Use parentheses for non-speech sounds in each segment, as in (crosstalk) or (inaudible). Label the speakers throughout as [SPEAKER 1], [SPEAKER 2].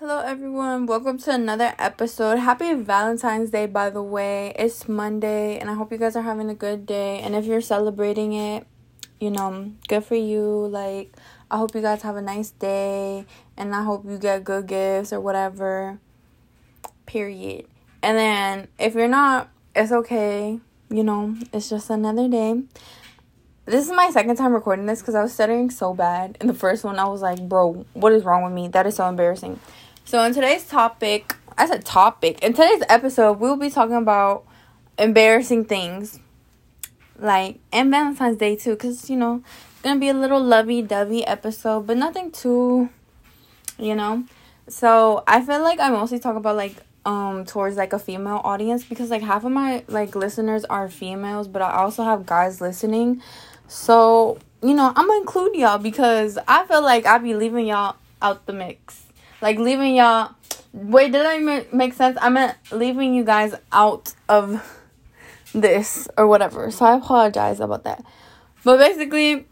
[SPEAKER 1] Hello, everyone. Welcome to another episode. Happy Valentine's Day, by the way. It's Monday, and I hope you guys are having a good day. And if you're celebrating it, you know, good for you. Like, I hope you guys have a nice day, and I hope you get good gifts or whatever. Period. And then, if you're not, it's okay. You know, it's just another day. This is my second time recording this because I was stuttering so bad. In the first one, I was like, bro, what is wrong with me? That is so embarrassing. So, in today's topic, I said topic. In today's episode, we'll be talking about embarrassing things. Like, and Valentine's Day too, because, you know, it's gonna be a little lovey dovey episode, but nothing too, you know. So, I feel like I mostly talk about like um towards like a female audience because like half of my like listeners are females but i also have guys listening so you know i'm gonna include y'all because i feel like I'd be leaving y'all out the mix like leaving y'all. Wait, did I make sense? I meant leaving you guys out of this or whatever. So I apologize about that. But basically,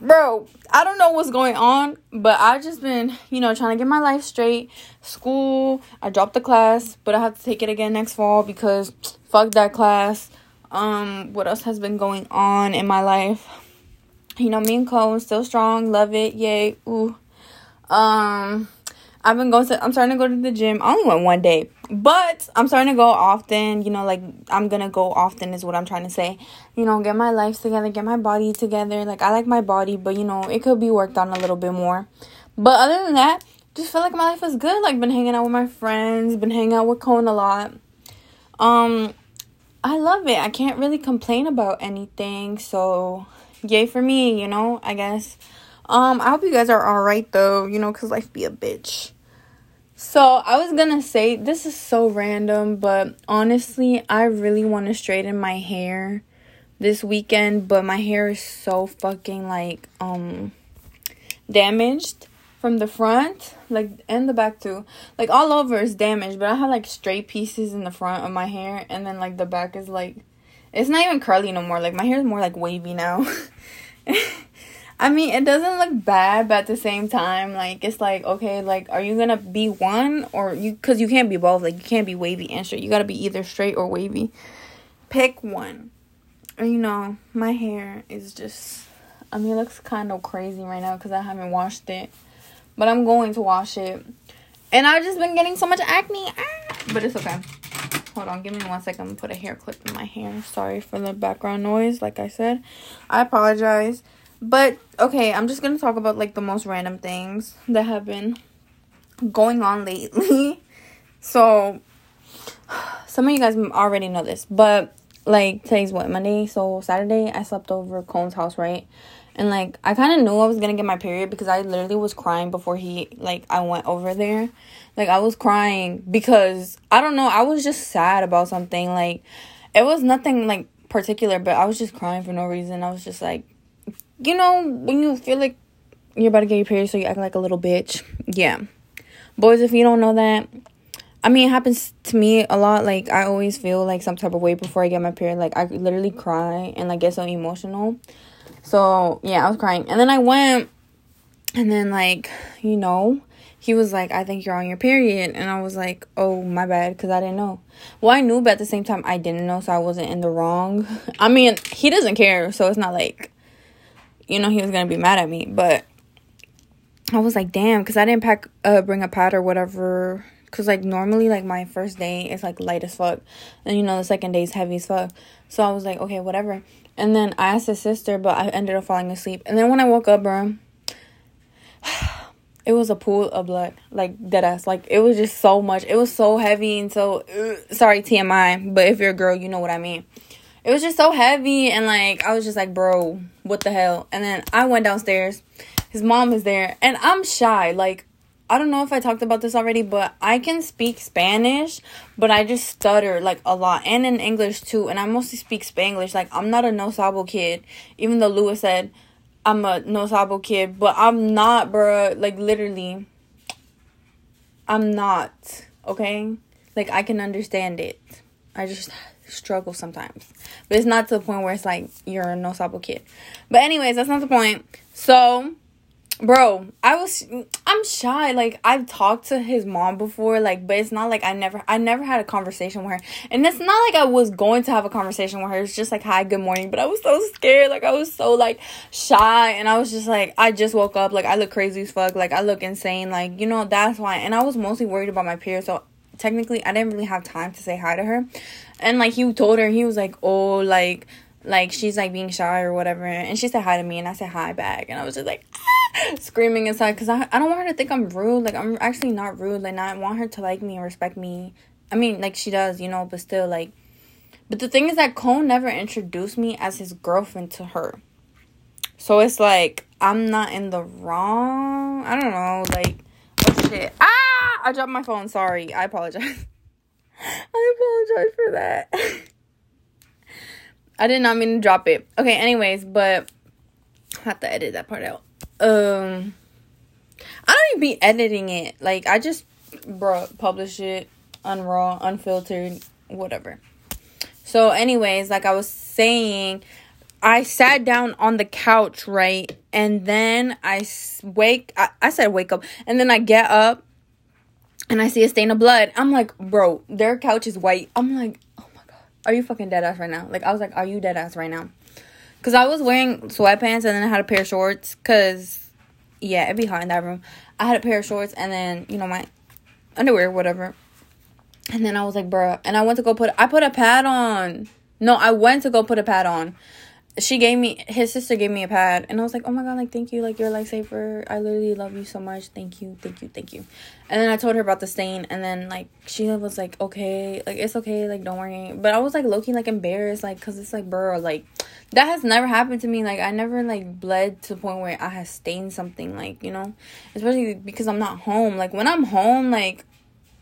[SPEAKER 1] bro, I don't know what's going on, but I've just been, you know, trying to get my life straight. School, I dropped the class, but I have to take it again next fall because fuck that class. Um, what else has been going on in my life? You know, me and Cone still strong, love it, yay, ooh. Um, I've been going to I'm starting to go to the gym. I only went one day, but I'm starting to go often. You know, like I'm gonna go often is what I'm trying to say. You know, get my life together, get my body together. Like I like my body, but you know, it could be worked on a little bit more. But other than that, just feel like my life is good. Like been hanging out with my friends, been hanging out with Cone a lot. Um, I love it. I can't really complain about anything. So, yay for me. You know, I guess. Um, I hope you guys are alright though, you know, because life be a bitch. So, I was gonna say, this is so random, but honestly, I really want to straighten my hair this weekend, but my hair is so fucking like, um, damaged from the front, like, and the back too. Like, all over is damaged, but I have like straight pieces in the front of my hair, and then like the back is like, it's not even curly no more. Like, my hair is more like wavy now. (laughs) I mean, it doesn't look bad, but at the same time, like it's like okay, like are you gonna be one or you? Cause you can't be both. Like you can't be wavy and straight. You gotta be either straight or wavy. Pick one. you know, my hair is just. I mean, it looks kind of crazy right now because I haven't washed it, but I'm going to wash it. And I've just been getting so much acne, ah, but it's okay. Hold on, give me one second. I'm put a hair clip in my hair. Sorry for the background noise. Like I said, I apologize. But okay, I'm just gonna talk about like the most random things that have been going on lately. (laughs) so (sighs) some of you guys already know this, but like today's what Monday, so Saturday I slept over Cone's house, right? And like I kind of knew I was gonna get my period because I literally was crying before he like I went over there. Like I was crying because I don't know, I was just sad about something. Like it was nothing like particular, but I was just crying for no reason. I was just like you know, when you feel like you're about to get your period, so you act like a little bitch. Yeah. Boys, if you don't know that, I mean, it happens to me a lot. Like, I always feel like some type of way before I get my period. Like, I literally cry and, like, get so emotional. So, yeah, I was crying. And then I went, and then, like, you know, he was like, I think you're on your period. And I was like, oh, my bad, because I didn't know. Well, I knew, but at the same time, I didn't know, so I wasn't in the wrong. (laughs) I mean, he doesn't care, so it's not like you know, he was gonna be mad at me. But I was like, damn, because I didn't pack, uh, bring a pad or whatever. Cause like normally, like my first day is like light as fuck, and you know the second day is heavy as fuck. So I was like, okay, whatever. And then I asked his sister, but I ended up falling asleep. And then when I woke up, bro, (sighs) it was a pool of blood, like dead ass. Like it was just so much. It was so heavy and so. Sorry TMI, but if you're a girl, you know what I mean it was just so heavy and like I was just like, bro, what the hell? And then I went downstairs. His mom is there and I'm shy. Like I don't know if I talked about this already, but I can speak Spanish, but I just stutter like a lot and in English too. And I mostly speak Spanglish. Like I'm not a no sabo kid, even though Lewis said I'm a no sabo kid, but I'm not, bro. Like literally, I'm not. Okay, like I can understand it. I just struggle sometimes. But it's not to the point where it's like you're a no sabo kid. But anyways, that's not the point. So bro i was i'm shy. Like i've talked to his mom before like but it's not like i never i never had a conversation with her. And it's not like i was going to have a conversation with her. It's just like hi good morning. But i was so scared. Like i was so like shy. And i was just like i just woke up. Like i look crazy as fuck. Like i look insane. Like you know that's why. And i was mostly worried about my peers. So technically i didn't really have time to say hi to her and like he told her he was like oh like like she's like being shy or whatever and she said hi to me and i said hi back and i was just like (laughs) screaming inside because I, I don't want her to think I'm rude. Like, I'm actually not rude. Like, I want her to like me and respect me. I mean, like, she does, you know, but still, like. But the thing is that Cone never introduced me as his girlfriend to her. So it's like, I'm not in the wrong. I don't know. Like, what shit? Ah! I dropped my phone. Sorry. I apologize. (laughs) I apologize for that. (laughs) I did not mean to drop it. Okay, anyways, but I have to edit that part out um I don't even be editing it. Like I just bro publish it unraw, unfiltered, whatever. So anyways, like I was saying, I sat down on the couch, right? And then I wake I, I said wake up. And then I get up and I see a stain of blood. I'm like, "Bro, their couch is white." I'm like, "Oh my god. Are you fucking dead ass right now?" Like I was like, "Are you dead ass right now?" Cause I was wearing sweatpants and then I had a pair of shorts. Cause yeah, it'd be hot in that room. I had a pair of shorts and then you know my underwear, whatever. And then I was like, bruh. And I went to go put I put a pad on. No, I went to go put a pad on she gave me his sister gave me a pad and I was like, Oh my god, like thank you, like you're a lifesaver. I literally love you so much. Thank you, thank you, thank you. And then I told her about the stain and then like she was like, Okay, like it's okay, like don't worry. But I was like looking like embarrassed, like cause it's like bro, like that has never happened to me. Like I never like bled to the point where I had stained something, like, you know? Especially because I'm not home. Like when I'm home, like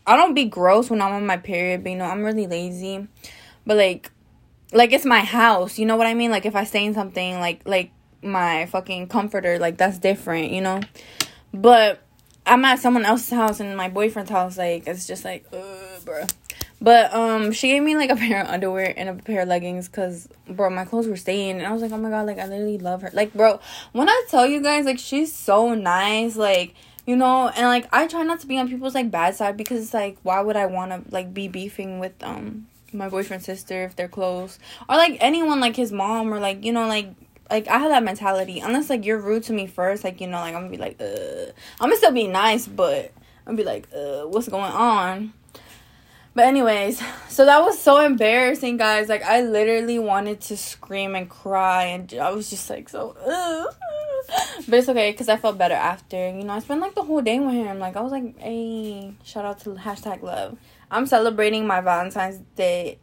[SPEAKER 1] I don't be gross when I'm on my period, but you know, I'm really lazy. But like like it's my house you know what i mean? Like if i stain something like like my fucking comforter like that's different you know? But i'm at someone else's house and my boyfriend's house like it's just like uh bro but um she gave me like a (laughs) pair of underwear and a pair of leggings because bro my clothes were stained and i was like oh my god like i literally love her. Like bro when i tell you guys like she's so nice like you know and like i try not to be on people's like bad side because it's like why would i want to like be beefing with um my boyfriend's sister if they're close or like anyone like his mom or like you know like like I have that mentality unless like you're rude to me first like you know like I'm gonna be like uh I'm gonna still be nice but I'm gonna be like uh what's going on but anyways so that was so embarrassing guys like I literally wanted to scream and cry and I was just like so uh but it's okay because I felt better after. You know, I spent like the whole day with him. Like I was like, hey, shout out to hashtag love. I'm celebrating my Valentine's Day,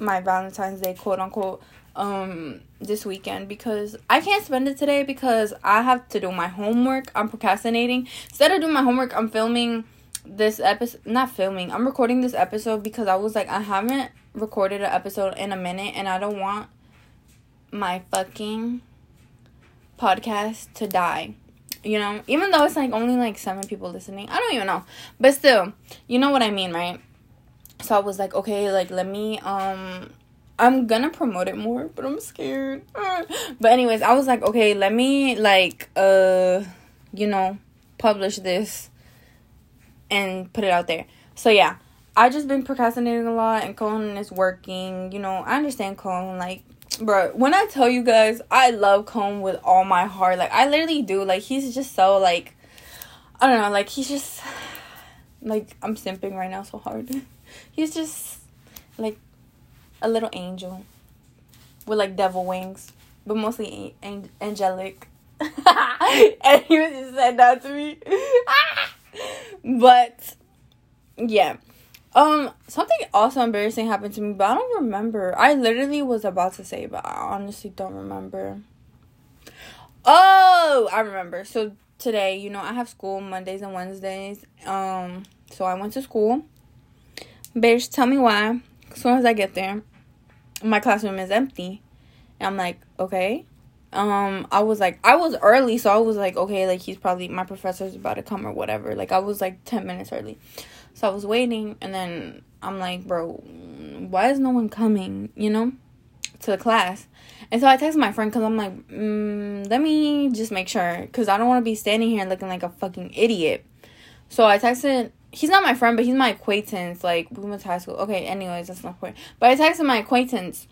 [SPEAKER 1] my Valentine's Day quote unquote um this weekend because I can't spend it today because I have to do my homework. I'm procrastinating. Instead of doing my homework, I'm filming this episode not filming. I'm recording this episode because I was like I haven't recorded an episode in a minute and I don't want my fucking podcast to die. You know, even though it's like only like seven people listening, I don't even know, but still, you know what I mean, right? So I was like, okay, like let me um I'm gonna promote it more, but I'm scared. (laughs) but anyways, I was like, okay, let me like uh you know, publish this and put it out there. So yeah, I just been procrastinating a lot and Cone is working. You know, I understand Cone like bro when i tell you guys i love Cone with all my heart like i literally do like he's just so like i don't know like he's just (sighs) like i'm simping right now so hard (laughs) he's just like a little angel with like devil wings but mostly an- angelic (laughs) and he was just said that to me (laughs) but yeah um, something also embarrassing happened to me, but I don't remember. I literally was about to say, but I honestly don't remember. Oh, I remember. So today, you know, I have school Mondays and Wednesdays. Um, so I went to school. Bitch, tell me why. As soon as I get there, my classroom is empty. And I'm like, okay. Um, I was like, I was early, so I was like, okay, like he's probably my professor's about to come or whatever. Like I was like ten minutes early. So I was waiting, and then I'm like, bro, why is no one coming? You know? to the class. And so I text my friend because I'm like, mm, let me just make sure because I don't want to be standing here looking like a fucking idiot. So I texted. He's not my friend, but he's my acquaintance. Like we went to high school. Okay, anyways, that's not point. But I texted my acquaintance,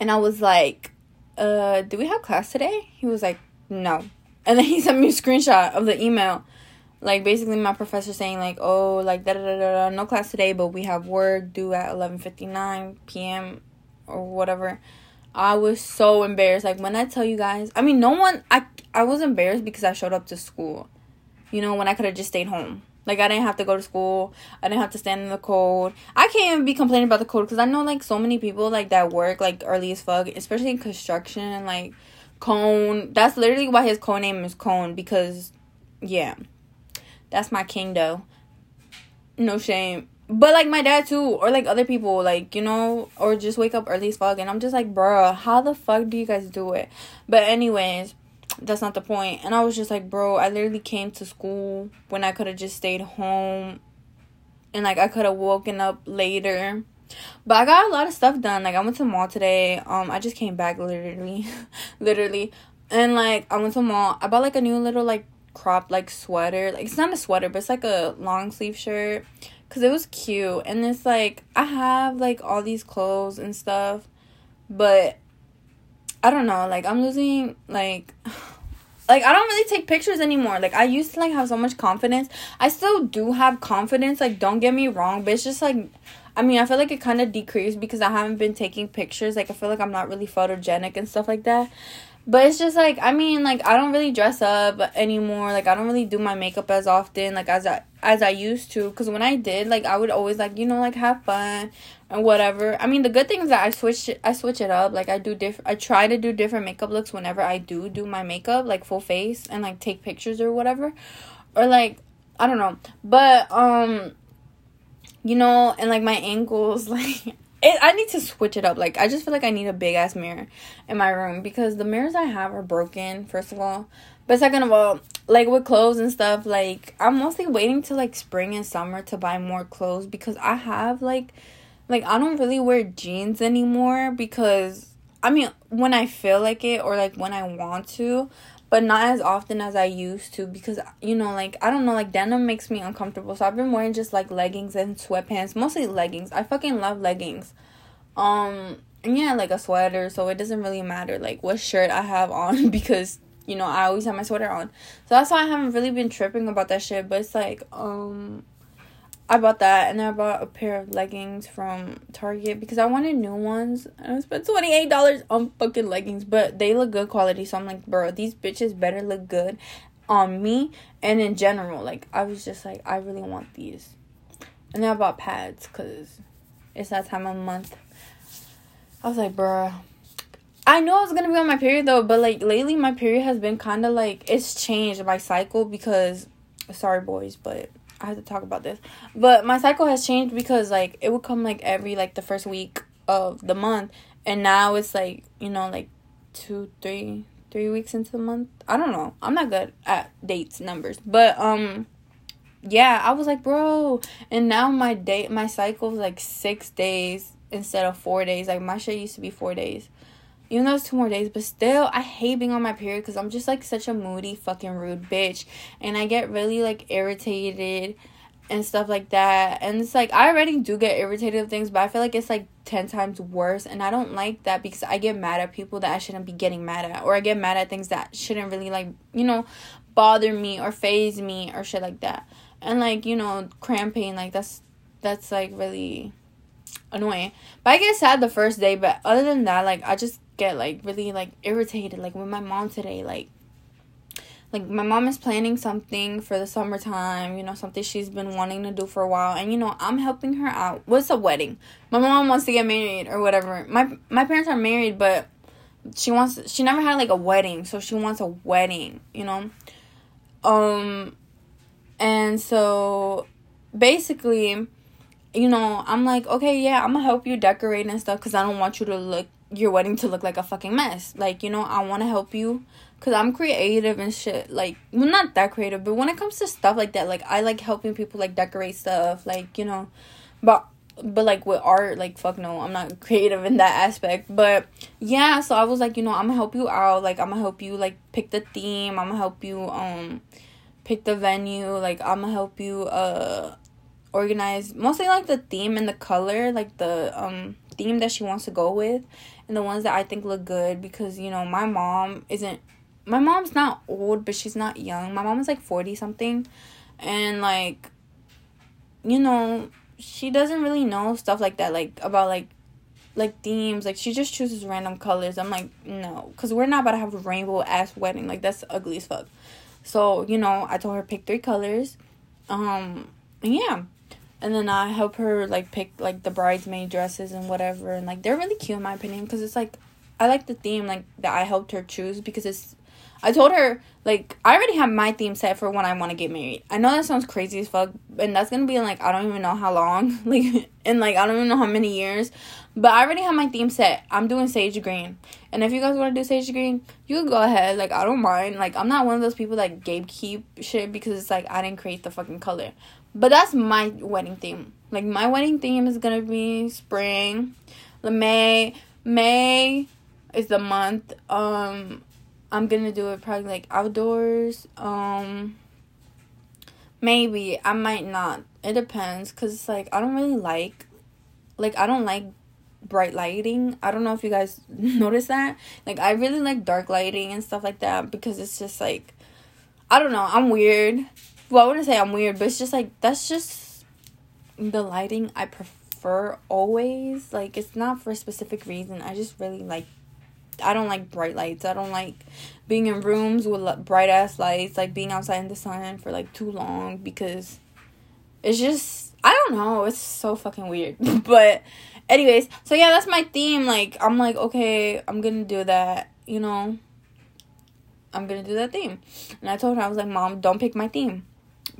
[SPEAKER 1] and I was like, "Uh, do we have class today?" He was like, "No," and then he (laughs) sent me a screenshot of the email like basically my professor saying like oh like da da da da no class today but we have work due at 11:59 p.m. or whatever. I was so embarrassed like when I tell you guys I mean no one I I was embarrassed because I showed up to school. You know when I could have just stayed home. Like I didn't have to go to school. I didn't have to stand in the cold. I can't even be complaining about the cold because I know like so many people like that work like early as fuck, especially in construction like Cone. That's literally why his code name is Cone because yeah. That's my king though. No shame. But like my dad too, or like other people, like, you know, or just wake up early as fuck and I'm just like, bruh, how the fuck do you guys do it? But anyways, that's not the point. And I was just like, bro, I literally came to school when I could have just stayed home and like I could have woken up later. But I got a lot of stuff done. Like I went to the mall today. Um I just came back literally (laughs) literally. And like I went to the mall. I bought like a new little like cropped like sweater. Like it's not a sweater, but it's like a long sleeve shirt cuz it was cute. And it's like I have like all these clothes and stuff, but I don't know, like I'm losing like (sighs) like I don't really take pictures anymore. Like I used to like have so much confidence. I still do have confidence, like don't get me wrong, but it's just like I mean, I feel like it kind of decreased because I haven't been taking pictures. Like I feel like I'm not really photogenic and stuff like that. But it's just like I mean, like I don't really dress up anymore. Like I don't really do my makeup as often, like as I as I used to. Cause when I did, like I would always like you know like have fun and whatever. I mean, the good thing is that I switch I switch it up. Like I do different. I try to do different makeup looks whenever I do do my makeup, like full face and like take pictures or whatever, or like I don't know. But um, you know, and like my ankles, (laughs) like it, I need to switch it up. Like I just feel like I need a big ass mirror in my room because the mirrors I have are broken. First of all, but second of all, like with clothes and stuff, like I'm mostly waiting to like spring and summer to buy more clothes because I have like, like I don't really wear jeans anymore because I mean when I feel like it or like when I want to, but not as often as I used to because you know like I don't know like denim makes me uncomfortable. So I've been wearing just like leggings and sweatpants, mostly leggings. I fucking love leggings. Um and yeah, like a sweater, so it doesn't really matter like what shirt I have (laughs) on because you know, I always have my sweater on. So that's why I haven't really been tripping about that shit, but it's like um I bought that and I bought a pair of leggings from Target because I wanted new ones. And I spent twenty eight dollars on fucking leggings, but they look good quality. So I'm like, bro, these bitches better look good on me and in general. Like I was just like, I really want these. And then I bought pads because it's that time of month. I was like, bro. I know I was gonna be on my period though, but like lately my period has been kind of like it's changed my cycle because sorry boys, but I have to talk about this. But my cycle has changed because like it would come like every like the first week of the month and now it's like, you know, like two, three, three weeks into the month. I don't know. I'm not good at dates numbers. But um yeah, I was like, bro, and now my date my cycle is like six days instead of four days. Like my shit used to be four days even though it's two more days, but still, I hate being on my period because I'm just like such a moody, fucking rude bitch. And I get really like irritated and stuff like that. And it's like, I already do get irritated with things, but I feel like it's like 10 times worse. And I don't like that because I get mad at people that I shouldn't be getting mad at. Or I get mad at things that shouldn't really like, you know, bother me or phase me or shit like that. And like, you know, cramping, like that's, that's like really annoying. But I get sad the first day, but other than that, like I just get like really like irritated like with my mom today like like my mom is planning something for the summertime you know something she's been wanting to do for a while and you know i'm helping her out. What's a wedding? My mom wants to get married or whatever. My my parents are married but she wants she never had like a wedding so she wants a wedding you know? Um and so basically you know i'm like okay yeah i'm gonna help you decorate and stuff because i don't want you to look your wedding to look like a fucking mess. Like, you know, I want to help you cuz I'm creative and shit. Like, well not that creative, but when it comes to stuff like that, like I like helping people like decorate stuff, like, you know. But but like with art like fuck no i'm not (laughs) creative in that aspect but yeah so i was like you know i'm gonna help you out like i'm gonna help you like pick the theme i'm gonna help you um pick the venue like i'm gonna help you uh organize mostly like the theme and the color like the um theme that she wants to go with and the ones that i think look good because you know my mom isn't my mom's not old but she's not young. My mom is like 40 something and like you know she doesn't really know stuff like that like about like like themes. Like she just chooses random colors. I'm like no because we're not about to have a rainbow ass wedding. Like that's ugly as fuck. So you know i told her pick three colors. Um yeah and then i help her like pick like the bridesmaid dresses and whatever and like they're really cute in my opinion because it's like i like the theme like that i helped her choose because it's I told her like I already have my theme set for when I want to get married. I know that sounds crazy as fuck, and that's gonna be like I don't even know how long, (laughs) like in like I don't even know how many years, but I already have my theme set. I'm doing sage green, and if you guys want to do sage green, you can go ahead. Like I don't mind. Like I'm not one of those people that gatekeep shit because it's like I didn't create the fucking color. But that's my wedding theme. Like my wedding theme is gonna be spring, May. May is the month. Um I'm gonna do it probably like outdoors. Um, maybe I might not. It depends, cause it's like I don't really like, like I don't like bright lighting. I don't know if you guys (laughs) notice that. Like I really like dark lighting and stuff like that because it's just like, I don't know. I'm weird. Well, I wouldn't say I'm weird, but it's just like that's just the lighting I prefer always. Like it's not for a specific reason. I just really like I don't like bright lights. I don't like being in rooms with bright ass lights, like being outside in the sun for like too long because it's just I don't know, it's so fucking weird. (laughs) but anyways, so yeah, that's my theme. Like I'm like, okay, I'm going to do that, you know. I'm going to do that theme. And I told her I was like, "Mom, don't pick my theme."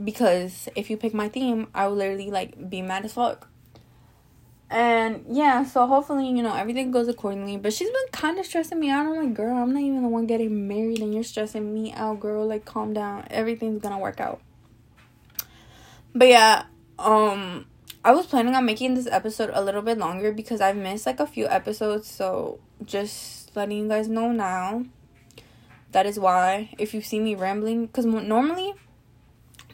[SPEAKER 1] Because if you pick my theme, I will literally like be mad as fuck. And yeah, so hopefully, you know, everything goes accordingly. But she's been kind of stressing me out. I'm like, girl, I'm not even the one getting married and you're stressing me out, girl. Like, calm down. Everything's gonna work out. But yeah, um, I was planning on making this episode a little bit longer because I've missed like a few episodes. So just letting you guys know now. That is why. If you see me rambling, because normally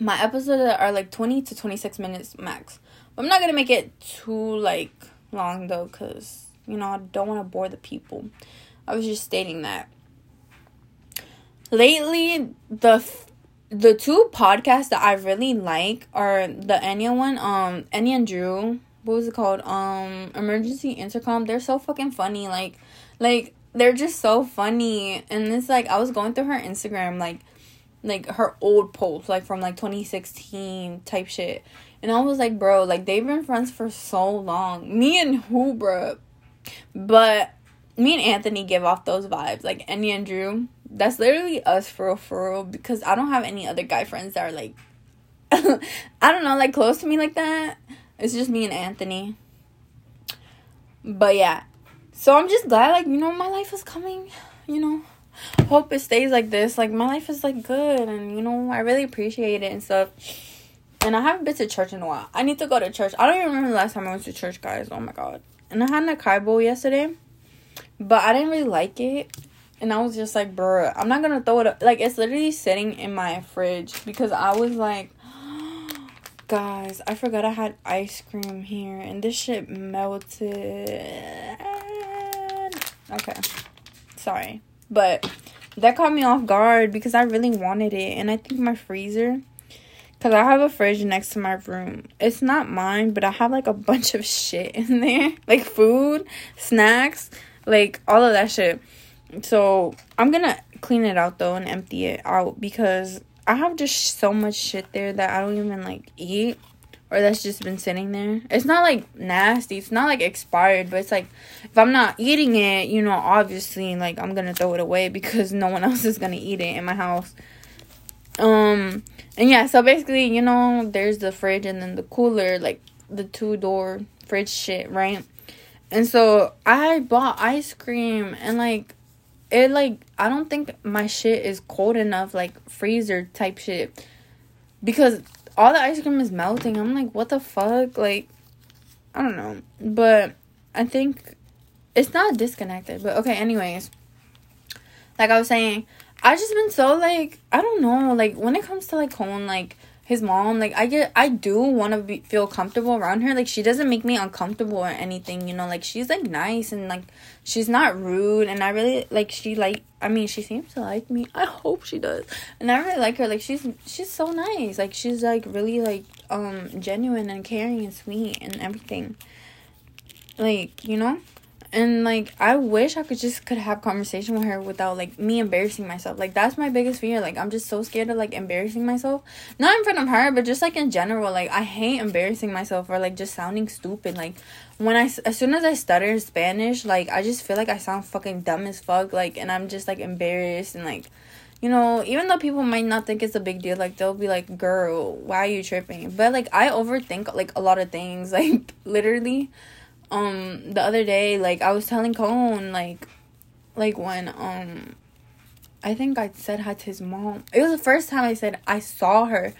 [SPEAKER 1] my episodes are like 20 to 26 minutes max. I'm not gonna make it too like long though, cause you know I don't want to bore the people. I was just stating that. Lately, the the two podcasts that I really like are the Enya one, um, Enya and Drew. What was it called? Um, Emergency Intercom. They're so fucking funny. Like, like they're just so funny. And it's like I was going through her Instagram, like, like her old posts, like from like 2016 type shit and I was like, bro, like they've been friends for so long. Me and who, bro? But me and Anthony give off those vibes. Like Enya and Drew. That's literally us for real, for real. Because I don't have any other guy friends that are like, (laughs) I don't know, like close to me like that. It's just me and Anthony. But yeah. So I'm just glad, like, you know, my life is coming, you know. Hope it stays like this. Like, my life is, like, good. And, you know, I really appreciate it and stuff. And I haven't been to church in a while. I need to go to church. I don't even remember the last time I went to church, guys. Oh my god. And I had an acai bowl yesterday, but I didn't really like it. And I was just like, bruh, I'm not gonna throw it up. Like, it's literally sitting in my fridge because I was like, (gasps) guys, I forgot I had ice cream here and this shit melted. Okay. Sorry. But that caught me off guard because I really wanted it. And I think my freezer Cause I have a fridge next to my room. It's not mine, but I have like a bunch of shit in there, (laughs) like food, snacks, like all of that shit. So I'm gonna clean it out though and empty it out because I have just so much shit there that I don't even like eat or that's just been sitting there. It's not like nasty. It's not like expired, but it's like if I'm not eating it, you know, obviously like I'm gonna throw it away (laughs) because no one else is gonna eat it in my house. Um, and yeah, so basically, you know, there's the fridge and then the cooler, like the two door fridge shit, right? And so I bought ice cream and like it like I don't think my shit is cold enough, like freezer type shit. Because all the ice cream is melting. I'm like, what the fuck? Like I don't know. But I think it's not disconnected. But okay, anyways. Like I was saying, I just been so like I don't know, like when it comes to like home, like his mom like i get i do want to feel comfortable around her. Like she doesn't make me uncomfortable or anything you know? Like she's like nice and like she's not rude and i really like she like i mean she seems to like me. I hope she does. And i really like her. Like she's she's so nice. Like she's like really like um genuine and caring and sweet and everything. Like you know and like i wish i could just could have conversation with her without like me embarrassing myself. Like that's my biggest fear. Like i'm just so scared of like embarrassing myself. Not in front of her but just like in general. Like i hate embarrassing myself or like just sounding stupid. Like when i as soon as i stutter in spanish like i just feel like i sound fucking dumb as fuck. Like and i'm just like embarrassed and like you know, even though people might not think it's a big deal, like they'll be like, "Girl, why are you tripping?" But like I overthink like a lot of things, (laughs) like literally um the other day like I was telling Cone like like when um I think I said hi to his mom. It was the first time I said I saw her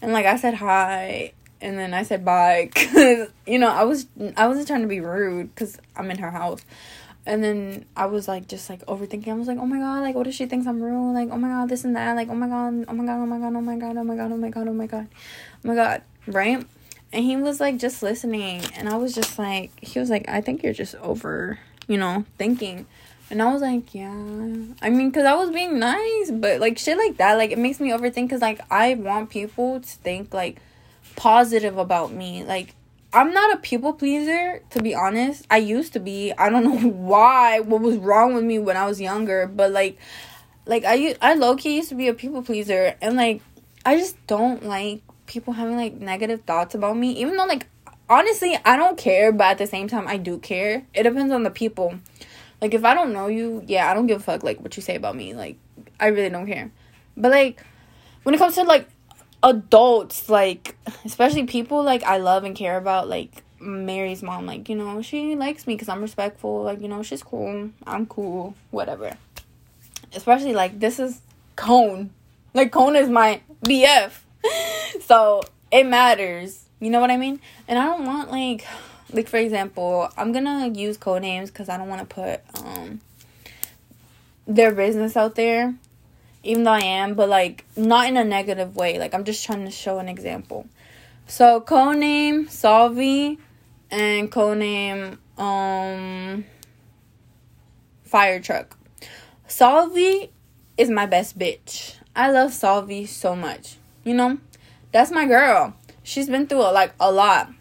[SPEAKER 1] and like I said hi and then I said bye cuz you know, I was I wasn't trying to be rude cuz I'm in her house. And then I was like just like overthinking. I was like, "Oh my god, like what if she thinks I'm rude? Like, oh my god, this and that. Like, oh my god, oh my god, oh my god, oh my god, oh my god, oh my god, oh my god. Oh my god." Right? And he was like just listening. And i was just like he was like i think you're just over you know thinking. And i was like yeah. I mean because i was being nice but like shit like that like it makes me overthink because like i want people to think like positive about me. Like i'm not a people pleaser to be honest. I used to be. I don't (laughs) know why what was wrong with me when i was younger but like like i i low-key used to be a people pleaser. And like i just don't like people having like negative thoughts about me even though like honestly i don't care but at the same time i do care. It depends on the people. Like if i don't know you yeah i don't give a fuck like what you say about me. Like i really don't care. But like when it comes to like adults like especially people like i love and care about like mary's mom like you know she likes me because i'm respectful like you know she's cool i'm cool whatever. Especially like this is cone. Like cone is my bf (laughs) so it matters. You know what I mean? And I don't want like like for example, I'm gonna use code names because I don't want to put um their business out there, even though I am, but like not in a negative way. Like I'm just trying to show an example. So code name Salvi and code name um Fire Truck. Salvi is my best bitch. I love Salvi so much. You know, that's my girl. She's been through a, like a lot.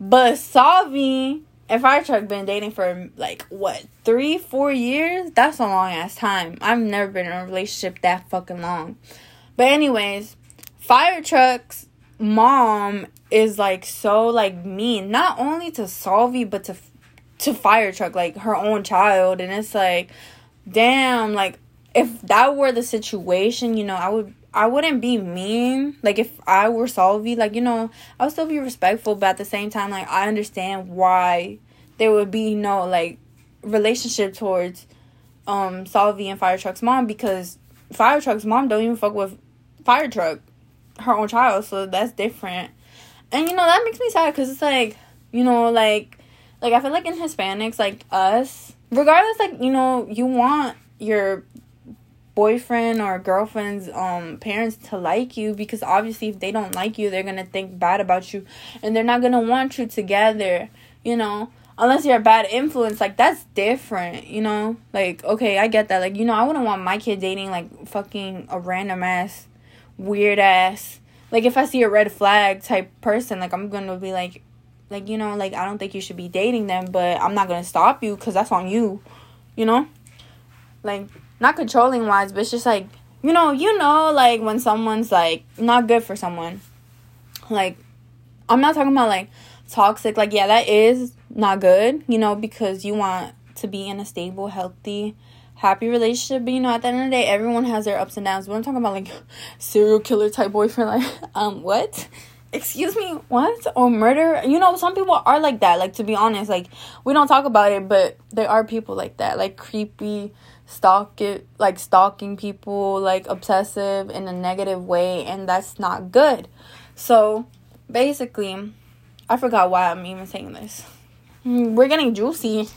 [SPEAKER 1] But Salvi and Firetruck been dating for like what three, four years? That's a long ass time. I've never been in a relationship that fucking long. But anyways, Fire Truck's mom is like so like mean, not only to Salvi but to to Fire Truck, like her own child, and it's like, damn, like if that were the situation, you know, I would I wouldn't be mean. Like if I were Salvi, like you know, I would still be respectful, but at the same time, like I understand why there would be no like relationship towards um Salvi and Fire Truck's mom because Fire Truck's mom don't even fuck with Fire Truck, her own child, so that's different. And you know that makes me sad because it's like you know like like I feel like in Hispanics like us, regardless like you know you want your boyfriend or girlfriend's um parents to like you because obviously if they don't like you they're gonna think bad about you and they're not gonna want you together you know? Unless you're a bad influence like that's different you know? Like okay i get that. Like you know i wouldn't want my kid dating like fucking a random ass weird ass like if i see a red flag type person like i'm gonna be like like you know like i don't think you should be dating them but i'm not gonna stop you because that's on you you know? Like not controlling wise, but it's just like you know, you know, like when someone's like not good for someone. Like, I'm not talking about like toxic. Like, yeah, that is not good, you know, because you want to be in a stable, healthy, happy relationship. But you know, at the end of the day, everyone has their ups and downs. But I'm talking about like (laughs) serial killer type boyfriend. Like, (laughs) um, what? Excuse me, what? Or murder? You know, some people are like that. Like, to be honest, like, we don't talk about it, but there are people like that. Like, creepy stalk it like stalking people like obsessive in a negative way and that's not good so basically I forgot why I'm even saying this. We're getting juicy.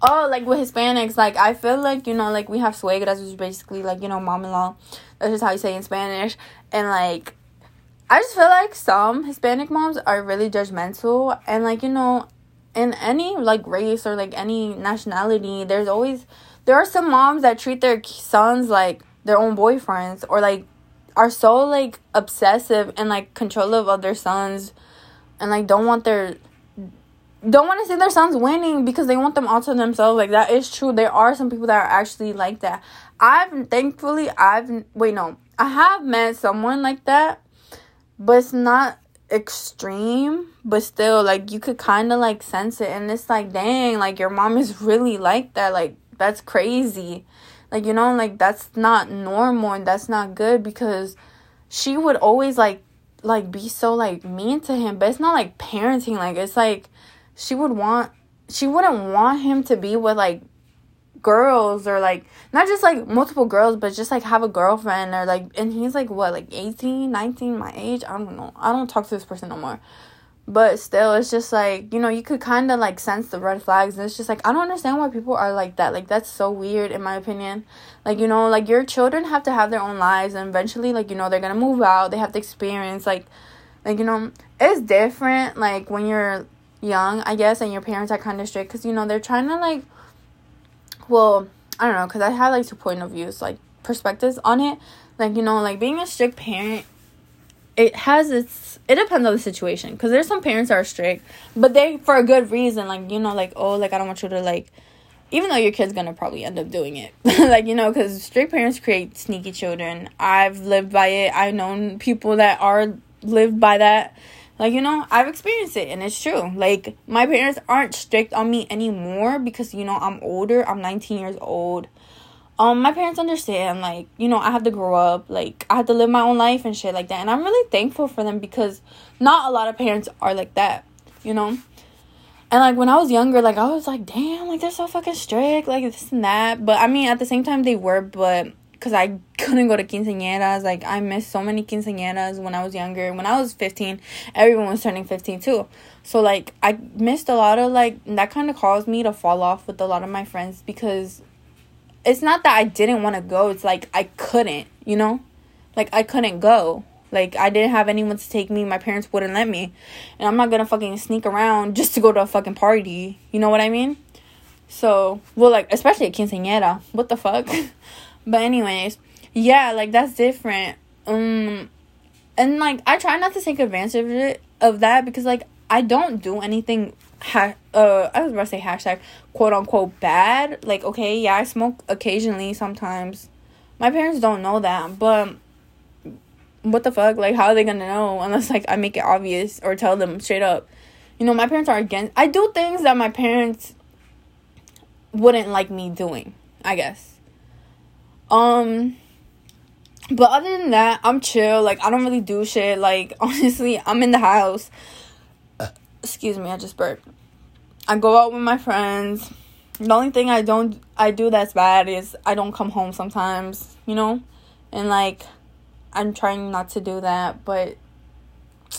[SPEAKER 1] Oh, like with Hispanics, like I feel like you know, like we have suegras, which is basically like you know, mom-in-law. That's just how you say in Spanish. And like, I just feel like some Hispanic moms are really judgmental, and like you know, in any like race or like any nationality, there's always there are some moms that treat their sons like their own boyfriends or like are so like obsessive and like controlling of their sons and like don't want their don't want to see their sons winning because they want them all to themselves. Like that is true. There are some people that are actually like that. I've thankfully I've wait no I have met someone like that, but it's not extreme. But still, like you could kind of like sense it, and it's like dang, like your mom is really like that. Like that's crazy. Like you know, like that's not normal and that's not good because she would always like like be so like mean to him, but it's not like parenting. Like it's like she would want she wouldn't want him to be with like girls or like not just like multiple girls but just like have a girlfriend or like and he's like what like 18 19 my age i don't know i don't talk to this person no more but still it's just like you know you could kind of like sense the red flags and it's just like i don't understand why people are like that like that's so weird in my opinion like you know like your children have to have their own lives and eventually like you know they're gonna move out they have to experience like like you know it's different like when you're young, I guess, and your parents are kind of strict because, you know, they're trying to, like, well, I don't know, because I had, like, two point of views, like, perspectives on it. Like, you know, like, being a strict parent, it has its, it depends on the situation because there's some parents are strict, but they, for a good reason, like, you know, like, oh, like, I don't want you to, like, even though your kid's gonna probably end up doing it (laughs) like you know because strict parents create sneaky children i've lived by it i've known people that are lived by that like, you know, I've experienced it and it's true. Like, my parents aren't strict on me anymore because, you know, I'm older. I'm 19 years old. Um, my parents understand, like, you know, I have to grow up. Like, I have to live my own life and shit like that. And I'm really thankful for them because not a lot of parents are like that, you know? And like when I was younger, like I was like, damn, like they're so fucking strict, like this and that. But I mean, at the same time, they were, but because I (laughs) couldn't go to quinceañeras. Like, I missed so many quinceañeras when I was younger. When I was 15, everyone was turning 15 too. So, like, I missed a lot of, like, that kind of caused me to fall off with a lot of my friends because it's not that I didn't want to go. It's like I couldn't, you know? Like, I couldn't go. Like, I didn't have anyone to take me. My parents wouldn't let me. And I'm not gonna fucking sneak around just to go to a fucking party. You know what I mean? So, well, like, especially at quinceañera. What the fuck? (laughs) But anyways, yeah, like that's different. Um and like I try not to take advantage of it of that because like I don't do anything ha- uh I was about to say hashtag quote unquote bad. Like okay, yeah, I smoke occasionally sometimes. My parents don't know that, but what the fuck? Like how are they gonna know unless like I make it obvious or tell them straight up. You know, my parents are against I do things that my parents wouldn't like me doing, I guess. Um but other than that, I'm chill. Like I don't really do shit. Like (laughs) honestly, I'm in the house. Excuse me, I just burped. I go out with my friends. The only thing I don't I do that's bad is I don't come home sometimes, you know? And like I'm trying not to do that, but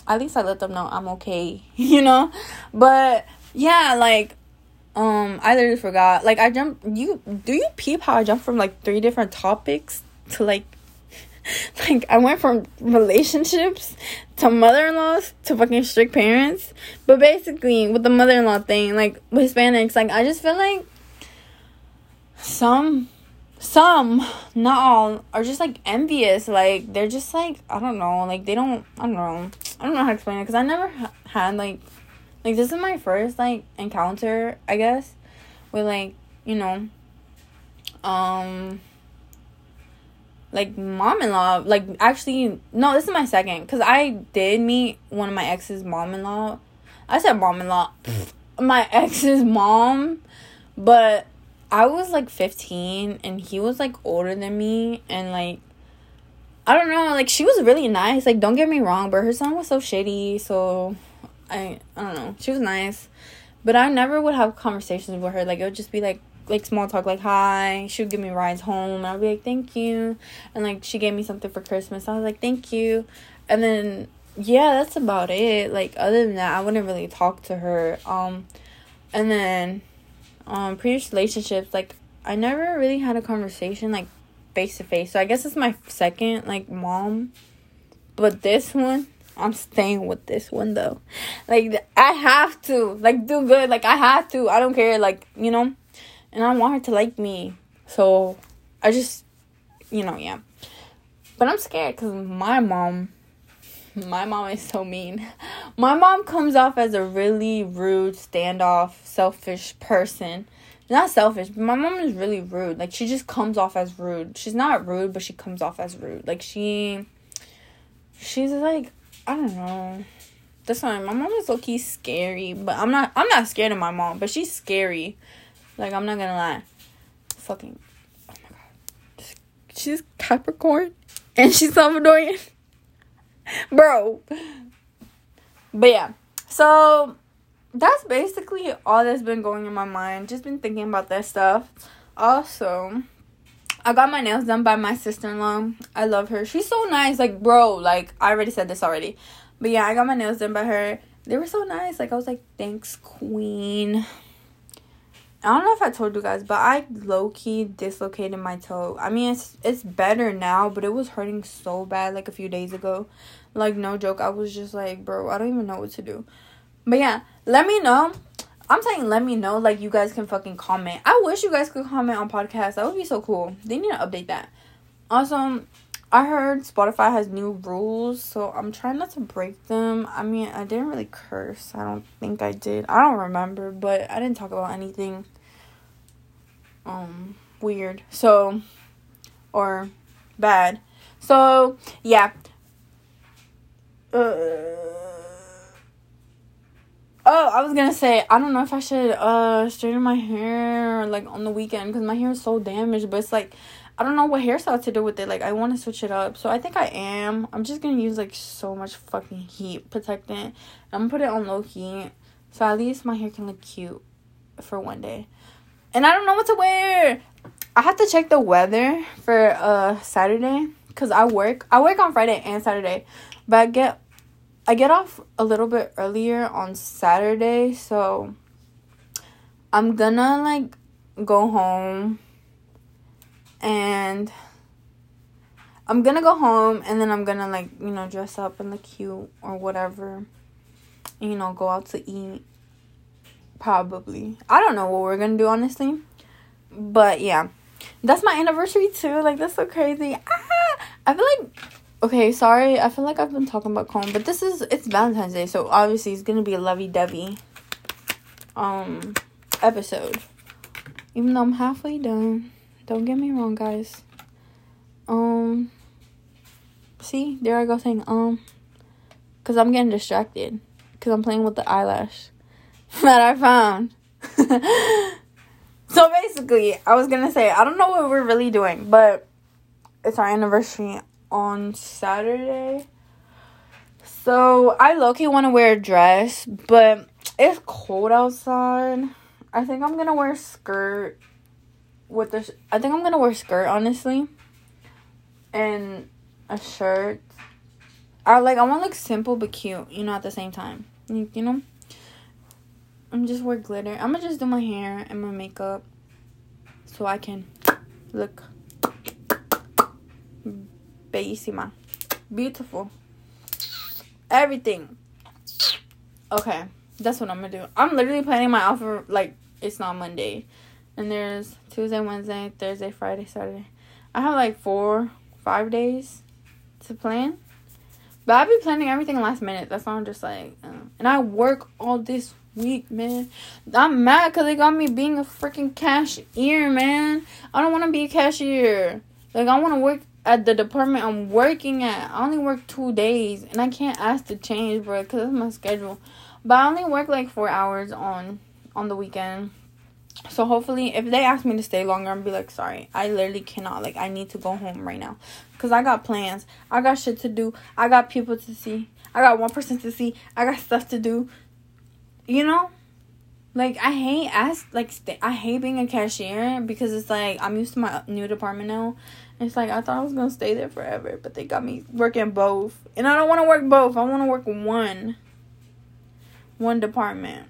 [SPEAKER 1] at least I let them know I'm okay, (laughs) you know? But yeah, like um, I literally forgot. Like I jump You do you peep how I jump from like three different topics to like, (laughs) like I went from relationships to mother-in-laws to fucking strict parents. But basically, with the mother-in-law thing, like with Hispanics, like I just feel like some, some, not all, are just like envious. Like they're just like I don't know. Like they don't. I don't know. I don't know how to explain it because I never had like like this is my first like encounter, I guess, with like, you know, um like mom-in-law like actually no this is my second because i did meet one of my ex's mom-in-law i said mom-in-law (laughs) my ex's mom but i was like 15 and he was like older than me and like i don't know like she was really nice like don't get me wrong but her son was so shitty so I I don't know. She was nice, but I never would have conversations with her. Like it would just be like like small talk, like hi. She would give me rides home. and I'd be like thank you, and like she gave me something for Christmas. I was like thank you, and then yeah, that's about it. Like other than that, I wouldn't really talk to her. Um, and then, um, previous relationships, like I never really had a conversation like face to face. So I guess it's my second like mom, but this one. I'm staying with this one though. Like I have to like do good. Like I have to. I don't care. Like you know, and I want her to like me. So I just, you know, yeah. But I'm scared because my mom my mom is so mean. (laughs) My mom comes off as a really rude, standoff, selfish person. Not selfish, but my mom is really rude. Like she just comes off as rude. She's not rude, but she comes off as rude. Like she she's like I don't know. That's why my mom is low key scary, but I'm not I'm not scared of my mom, but she's scary. Like I'm not gonna lie. Fucking oh my god. She's Capricorn and she's Salvadorian. (laughs) bro. But yeah, so that's basically all that's been going in my mind. Just been thinking about that stuff. Also, I got my nails done by my sister in law. I love her. She's so nice. Like, bro, like, I already said this already. But yeah, I got my nails done by her. They were so nice. Like, I was like, thanks, queen. I don't know if I told you guys, but I low key dislocated my toe. I mean, it's it's better now, but it was hurting so bad like a few days ago. Like no joke, I was just like, bro, I don't even know what to do. But yeah, let me know. I'm saying let me know. Like you guys can fucking comment. I wish you guys could comment on podcasts. That would be so cool. They need to update that. Also, I heard Spotify has new rules, so I'm trying not to break them. I mean, I didn't really curse. I don't think I did. I don't remember, but I didn't talk about anything um weird. So or bad. So, yeah. Uh, oh, I was gonna say I don't know if I should uh straighten my hair like on the weekend because my hair is so damaged. But it's like I don't know what hairstyle to do with it. Like I want to switch it up, so I think I am. I'm just gonna use like so much fucking heat protectant. I'm gonna put it on low heat, so at least my hair can look cute for one day. And I don't know what to wear. I have to check the weather for uh Saturday because I work. I work on Friday and Saturday, but I get I get off a little bit earlier on Saturday, so I'm gonna like go home and I'm gonna go home and then I'm gonna like, you know, dress up and look cute or whatever. And, you know, go out to eat. Probably. I don't know what we're gonna do honestly. But yeah. That's my anniversary too. Like that's so crazy. Ah! I feel like okay, sorry. I feel like I've been talking about Cone, but this is it's Valentine's Day, so obviously it's gonna be a lovey dovey um episode. Even though I'm halfway done. Don't get me wrong, guys. Um, see, there I go saying um, cause I'm getting distracted, cause I'm playing with the eyelash (laughs) that I found. (laughs) so basically, I was gonna say I don't know what we're really doing, but it's our anniversary on Saturday. So I low key want to wear a dress, but it's cold outside. I think I'm gonna wear a skirt with this I think I'm gonna wear a skirt honestly. And a shirt. I like I want to look simple but cute, you know, at the same time. You, you know? I'm just wear glitter. I'm gonna just do my hair and my makeup so I can look bellissima. Beautiful. Everything. Okay. That's what I'm gonna do. I'm literally planning my outfit like it's not Monday and there's Tuesday, Wednesday, Thursday, Friday, Saturday. I have like four, five days to plan. But I be planning everything last minute. That's why I'm just like, uh, and I work all this week, man. I'm mad because they got me being a freaking cashier, man. I don't want to be a cashier. Like, I want to work at the department I'm working at. I only work two days, and I can't ask to change, bro, because that's my schedule. But I only work like four hours on on the weekend. So hopefully, if they ask me to stay longer, I'm be like, sorry, I literally cannot. Like, I need to go home right now, cause I got plans. I got shit to do. I got people to see. I got one person to see. I got stuff to do. You know. Like I hate ask like st- I hate being a cashier because it's like I'm used to my new department now. It's like I thought I was gonna stay there forever, but they got me working both, and I don't want to work both. I want to work one. One department.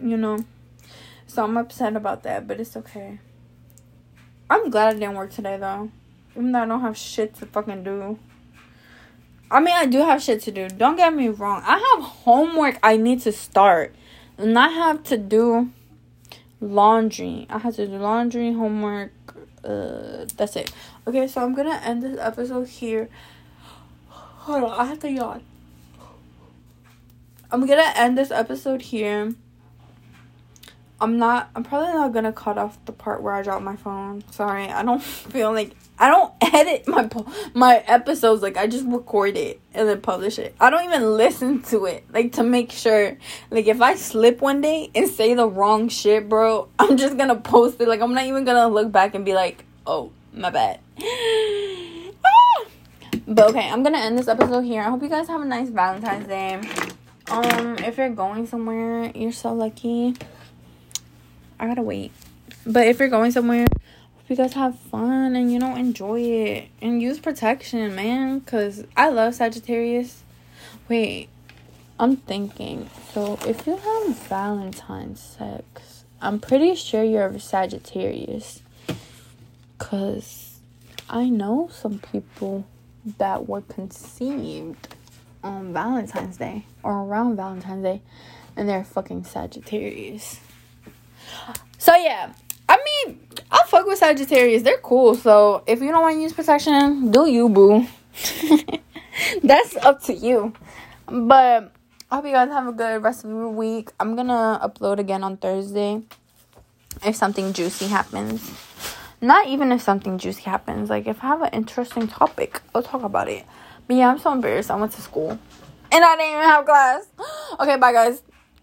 [SPEAKER 1] You know, so I'm upset about that, but it's okay. I'm glad I didn't work today though, even though I don't have shit to fucking do. I mean, I do have shit to do. Don't get me wrong. I have homework I need to start and I have to do laundry. I have to do laundry, homework. Uh, that's it. Okay, so I'm gonna end this episode here. Hold on, I have to yawn. I'm gonna end this episode here. I'm not. I'm probably not gonna cut off the part where I drop my phone. Sorry, I don't (laughs) feel like I don't (laughs) edit my my episodes. Like I just record it and then publish it. I don't even listen to it like to make sure. Like if I slip one day and say the wrong shit, bro, (laughs) I'm just gonna post it. Like I'm not even gonna look back and be like, oh my bad. Ah! But okay, I'm gonna end this episode here. I hope you guys have a nice Valentine's Day. Um, if you're going somewhere, you're so lucky. I gotta wait. But if you're going somewhere, hope you guys have fun and you know enjoy it and use protection, man. Cause I love Sagittarius. Wait, I'm thinking. So if you have Valentine's sex, I'm pretty sure you're a Sagittarius. Cause I know some people that were conceived on Valentine's Day or around Valentine's Day and they're fucking Sagittarius. So yeah, I mean, I fuck with Sagittarius. They're cool. So if you don't want to use protection, do you, boo. (laughs) That's up to you. But I hope you guys have a good rest of your week. I'm gonna upload again on Thursday if something juicy happens. Not even if something juicy happens. Like if I have an interesting topic, I'll talk about it. But yeah, I'm so embarrassed. I went to school and I didn't even have class. (gasps) Okay, bye guys.